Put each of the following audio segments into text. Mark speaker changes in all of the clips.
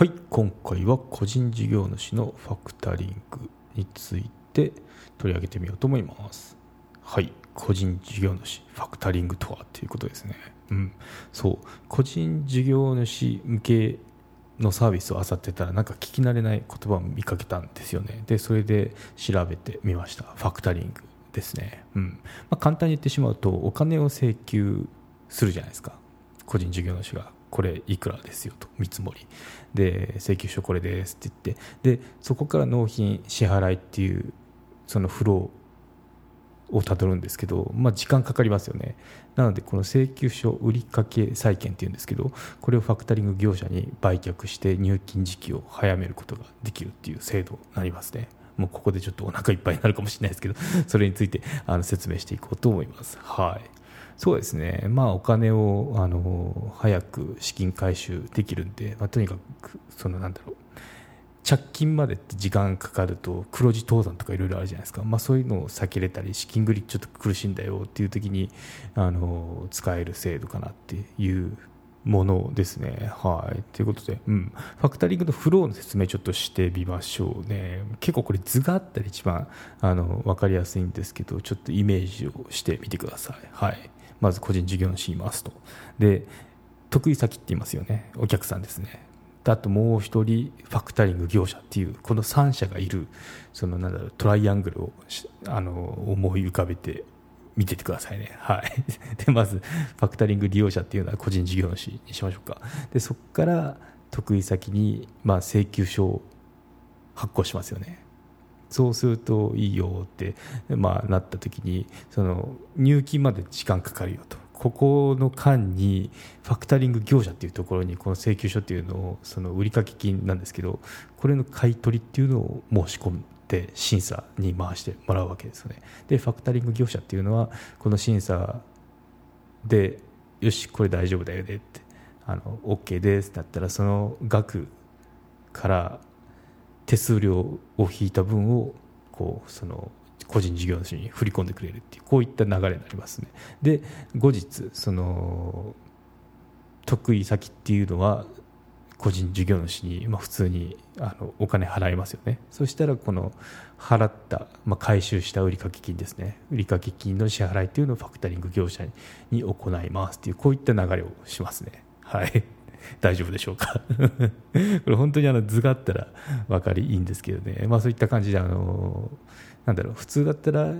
Speaker 1: はい今回は個人事業主のファクタリングについて取り上げてみようと思います。はい個人事業主ファクタリングとはということですね。うんそう個人事業主向けのサービスを漁ってたらなんか聞き慣れない言葉を見かけたんですよね。でそれで調べてみました。ファクタリングですね、うん。まあ、簡単に言ってしまうとお金を請求するじゃないですか。個人事業主が。これいくらですよと見積もり。で請求書これですって言って。でそこから納品支払いっていうそのフローをたどるんですけど、まあ、時間かかりますよね。なのでこの請求書売掛債権っていうんですけどこれをファクタリング業者に売却して入金時期を早めることができるっていう制度になりますね。もうここでちょっとお腹いっぱいになるかもしれないですけどそれについてあの説明していこうと思います。はい。そうですね、まあ、お金をあの早く資金回収できるんで、まあ、とにかくそのなんだろう着金までって時間かかると黒字倒産とかいろいろあるじゃないですか、まあ、そういうのを避けれたり資金繰りちょっと苦しいんだよっていう時にあの使える制度かなっていうものですね。はい。ということで、うん。ファクタリングのフローの説明ちょっとしてみましょうね。結構これ図があったら一番、あの、わかりやすいんですけど、ちょっとイメージをしてみてください。はい。まず個人事業主いますと。で、得意先って言いますよね。お客さんですね。あともう一人ファクタリング業者っていうこの3社がいるそのなんだろうトライアングルをあの思い浮かべて見ててくださいね。はい。で、まず、ファクタリング利用者っていうのは個人事業主にしましょうか。で、そこから得意先に、ま、請求書を発行しますよね。そうするといいよって、まあ、なった時にその入金まで時間かかるよと。ここの間にファクタリング業者っていうところにこの請求書っていうのをその売掛金なんですけどこれの買い取りっていうのを申し込って審査に回してもらうわけですよね。でファクタリング業者っていうのはこの審査でよしこれ大丈夫だよねってあの OK ですってなったらその額から手数料を引いた分をこうその個人事業主に振り込んでくれるっていうこういった流れになりますね。で後日その得意先っていうのは個人事業主に、まあ、普通にあのお金払いますよね。そしたらこの払った、まあ、回収した売掛金ですね。売掛金の支払いというのをファクタリング業者に行いますというこういった流れをしますね。はい。大丈夫でしょうか？これ本当にあの図があったら分かりいいんですけどね、まあ、そういった感じであのなんだろう普通だったら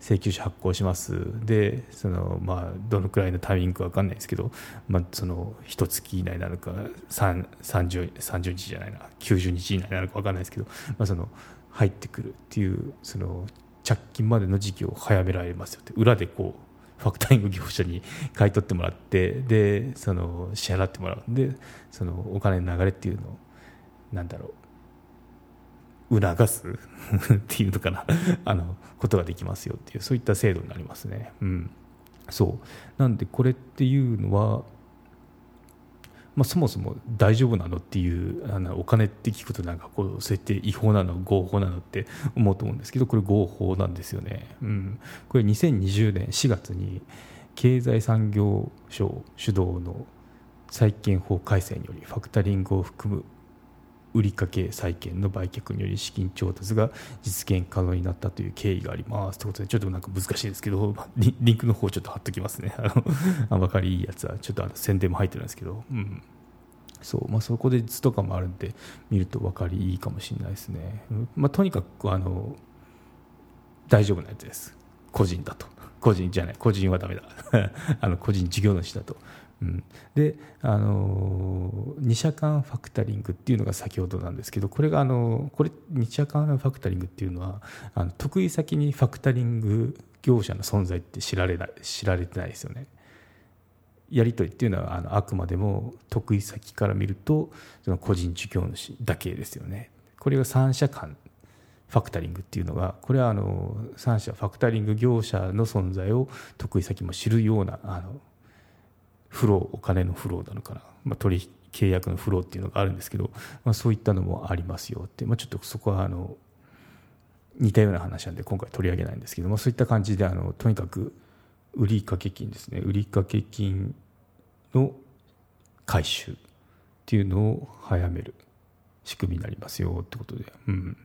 Speaker 1: 請求書発行します。でその、まあ、どのくらいのタイミングか分かんないですけど、まあ、その一月以内なのか 30, 30日じゃないな90日以内なのか分かんないですけど、まあ、その入ってくるっていうその着金までの時期を早められますよって。裏でこうファクタリング業者に買い取ってもらってでその支払ってもらう。んでそのお金の流れっていうのをなんだろう。促す？っていうのかな。あのことができますよっていうそういった制度になりますね。うん、そう。なんでこれっていうのは、まあ、そもそも大丈夫なのっていうあのお金って聞くとなんかこうそうやって違法なの合法なのって思うと思うんですけどこれ合法なんですよね。うん、これ2020年4月に経済産業省主導の債権法改正によりファクタリングを含む売掛債権の売却により資金調達が実現可能になったという経緯がありますということでちょっとなんか難しいですけどリンクの方ちょっと貼っときますねあの分かりいいやつはちょっとあの宣伝も入ってるんですけど、うんそうまあ、そこで図とかもあるんで見ると分かりいいかもしれないですね、まあ、とにかくあの大丈夫なやつです。個人だと。個人じゃない。個人はダメだ。あの個人事業主だと。うん、であの二社間ファクタリングっていうのが先ほどなんですけどこれがあのこれ二社間ファクタリングっていうのはあの得意先にファクタリング業者の存在って知られない知られてないですよね。やり取りっていうのはあのあくまでも得意先から見るとその個人事業主だけですよね。これが3社間ファクタリングっていうのがこれはあの3社ファクタリング業者の存在を得意先も知るようなあのフローお金のフローなのかな、まあ、取引契約のフローっていうのがあるんですけど、まあ、そういったのもありますよって、まあ、ちょっとそこはあの似たような話なんで今回取り上げないんですけどもそういった感じであのとにかく売掛金ですね。売掛金の回収っていうのを早める仕組みになりますよってことで、うん、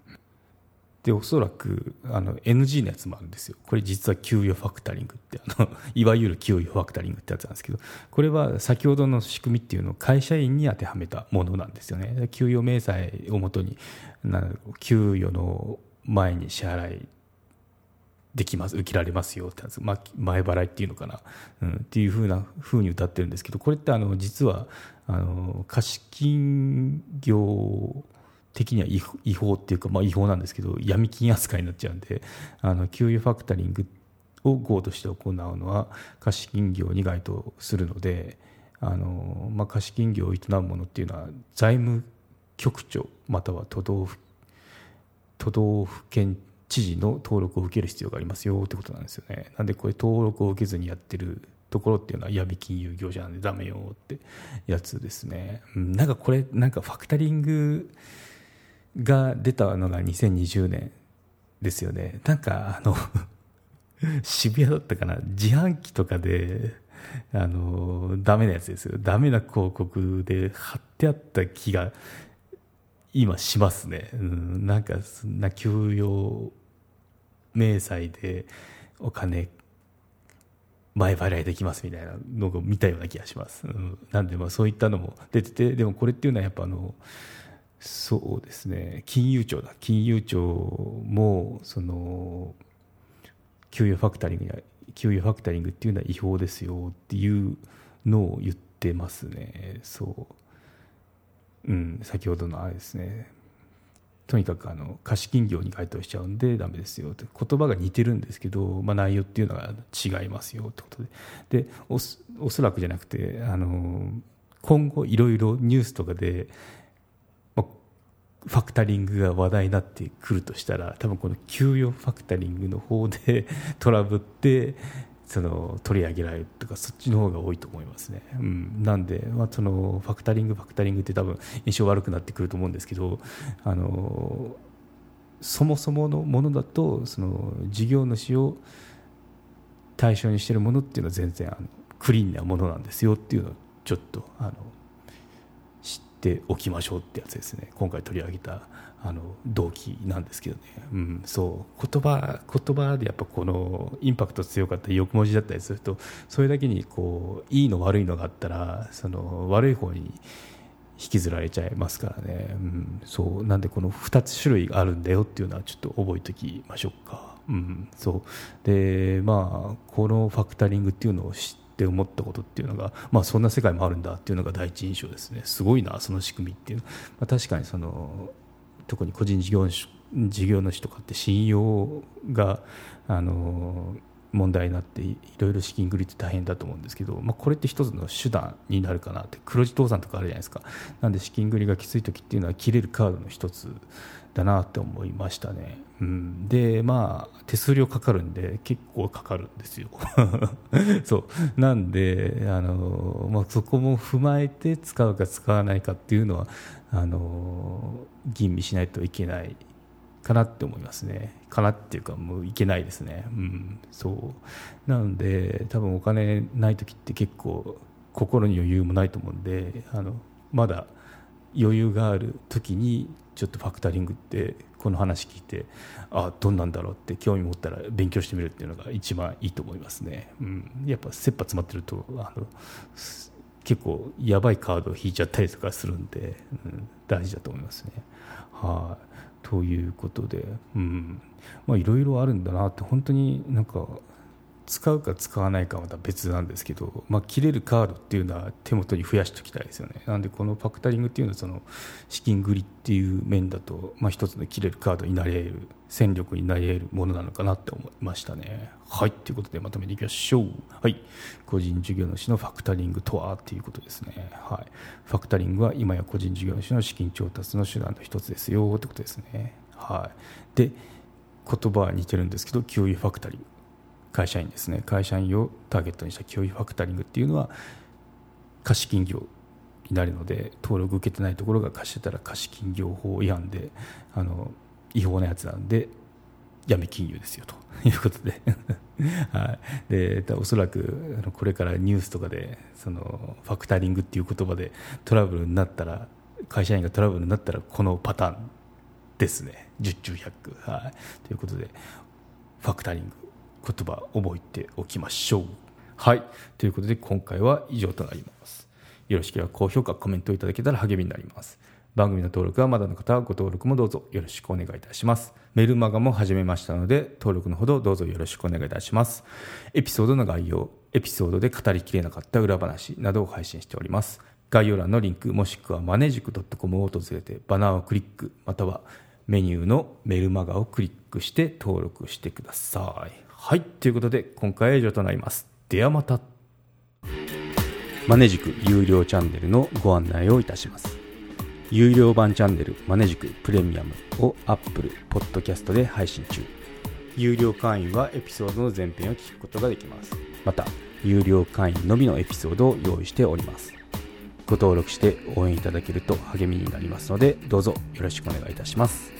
Speaker 1: でおそらくあの NG のやつもあるんですよ。これ実は給与ファクタリングってあの いわゆる給与ファクタリングってやつなんですけどこれは先ほどの仕組みっていうのを会社員に当てはめたものなんですよね。給与明細をもとに給与の前に支払いできます受けられますよってやつ、まあ、前払いっていうのかな、うん、っていうふうなふうに歌ってるんですけどこれってあの実はあの貸金業的には違法っていうか、まあ、違法なんですけど闇金扱いになっちゃうんであの給与ファクタリングを業として行うのは貸金業に該当するのであの、まあ、貸金業を営むものっていうのは財務局長または都道府都道府県知事の登録を受ける必要がありますよってことなんですよね。なんでこれ登録を受けずにやってるところっていうのは闇金融業者なんでダメよってやつですね。なんかこれなんかファクタリングが出たのが2020年ですよね。なんかあの 渋谷だったかな？自販機とかであのダメなやつですよダメな広告で貼ってあった気が今しますね、うん、なんかそんな給与明細でお金前払いできますみたいなのを見たような気がします、うん、なんでまあそういったのも出ててでもこれっていうのはやっぱあのそうですね。金融庁だ。金融庁もその給与ファクタリングや給与ファクタリングっていうのは違法ですよっていうのを言ってますね。そう。うん。先ほどのあれですね。とにかくあの貸金業に該当しちゃうんでダメですよって言葉が似てるんですけど、まあ、内容っていうのが違いますよってことで。でおおそらくじゃなくてあの今後いろいろニュースとかでファクタリングが話題になってくるとしたら多分この給与ファクタリングの方で トラブってその取り上げられるとかそっちの方が多いと思いますね、うん、なんで、まあ、そのファクタリングファクタリングって多分印象悪くなってくると思うんですけどあのそもそものものだとその事業主を対象にしてるものっていうのは全然あのクリーンなものなんですよっていうのをちょっとあのておきましょうってやつですね。今回取り上げたあの動機なんですけどね、うん、そう。言葉言葉でやっぱこのインパクト強かったり横文字だったりするとそれだけにこういいの悪いのがあったらその悪い方に引きずられちゃいますからね、うん、そう。なんでこの2つ種類があるんだよっていうのはちょっと覚えておきましょうか。うん、そう。でまあこのファクタリングっていうのを知ってって思ったことっていうのが、まあ、そんな世界もあるんだっていうのが第一印象ですね。すごいなその仕組みっていう、まあ、確かにその特に個人事業主事業主とかって信用があの問題になっていろいろ資金繰りって大変だと思うんですけど、まあ、これって一つの手段になるかなって黒字倒産とかあるじゃないですか。なんで資金繰りがきつい時っていうのは切れるカードの一つだなって思いましたね、うん、でまあ手数料かかるんで結構かかるんですよ。そう。なんであの、まあ、そこも踏まえて使うか使わないかっていうのはあの吟味しないといけないかなって思いますね。かなっていうかもういけないですね。うん。そう。なので多分お金ない時って結構心に余裕もないと思うんであのまだ余裕がある時にちょっとファクタリングってこの話聞いてあどんなんだろうって興味持ったら勉強してみるっていうのが一番いいと思いますね、うん、やっぱ切羽詰まってるとあの結構やばいカードを引いちゃったりとかするんで、うん、大事だと思いますね。はい、ということでうん。まあいろいろあるんだなって本当になんか使うか使わないかはまた別なんですけど、まあ、切れるカードっていうのは手元に増やしておきたいですよね。なんでこのファクタリングっていうのはその資金繰りっていう面だと、まあ、一つの切れるカードになり得る戦力になり得るものなのかなって思いましたね。はいということでまとめていきましょう。はい個人事業主のファクタリングとはっていうことですね。はいファクタリングは今や個人事業主の資金調達の手段の一つですよってことですね。はい、で言葉は似てるんですけどキウイファクタリング。会社員ですね。会社員をターゲットにしたキウイファクタリングっていうのは貸金業になるので登録受けてないところが貸してたら貸金業法違反であの違法なやつなんで闇金融ですよと。いうことで。はい、でおそらくこれからニュースとかでそのファクタリングっていう言葉でトラブルになったら会社員がトラブルになったらこのパターンですね。十中百、はい、ということでファクタリング。言葉覚えておきましょうはいということで今回は以上となりますよろしければ高評価コメントいただけたら励みになります番組の登録はまだの方はご登録もどうぞよろしくお願いいたします。メルマガも始めましたので、登録のほどどうぞよろしくお願いいたします。エピソードの概要、エピソードで語りきれなかった裏話などを配信しております。概要欄のリンクもしくはマネジク .com を訪れてバナーをクリックまたはメニューのメルマガをクリックして登録してください。はい、ということで今回は以上となります。ではまた。マネジク有料チャンネルのご案内をいたします。有料版チャンネルマネジクプレミアムを Apple Podcast で配信中有料会員はエピソードの前編を聞くことができますまた有料会員のみのエピソードを用意しておりますご登録して応援いただけると励みになりますのでどうぞよろしくお願いいたします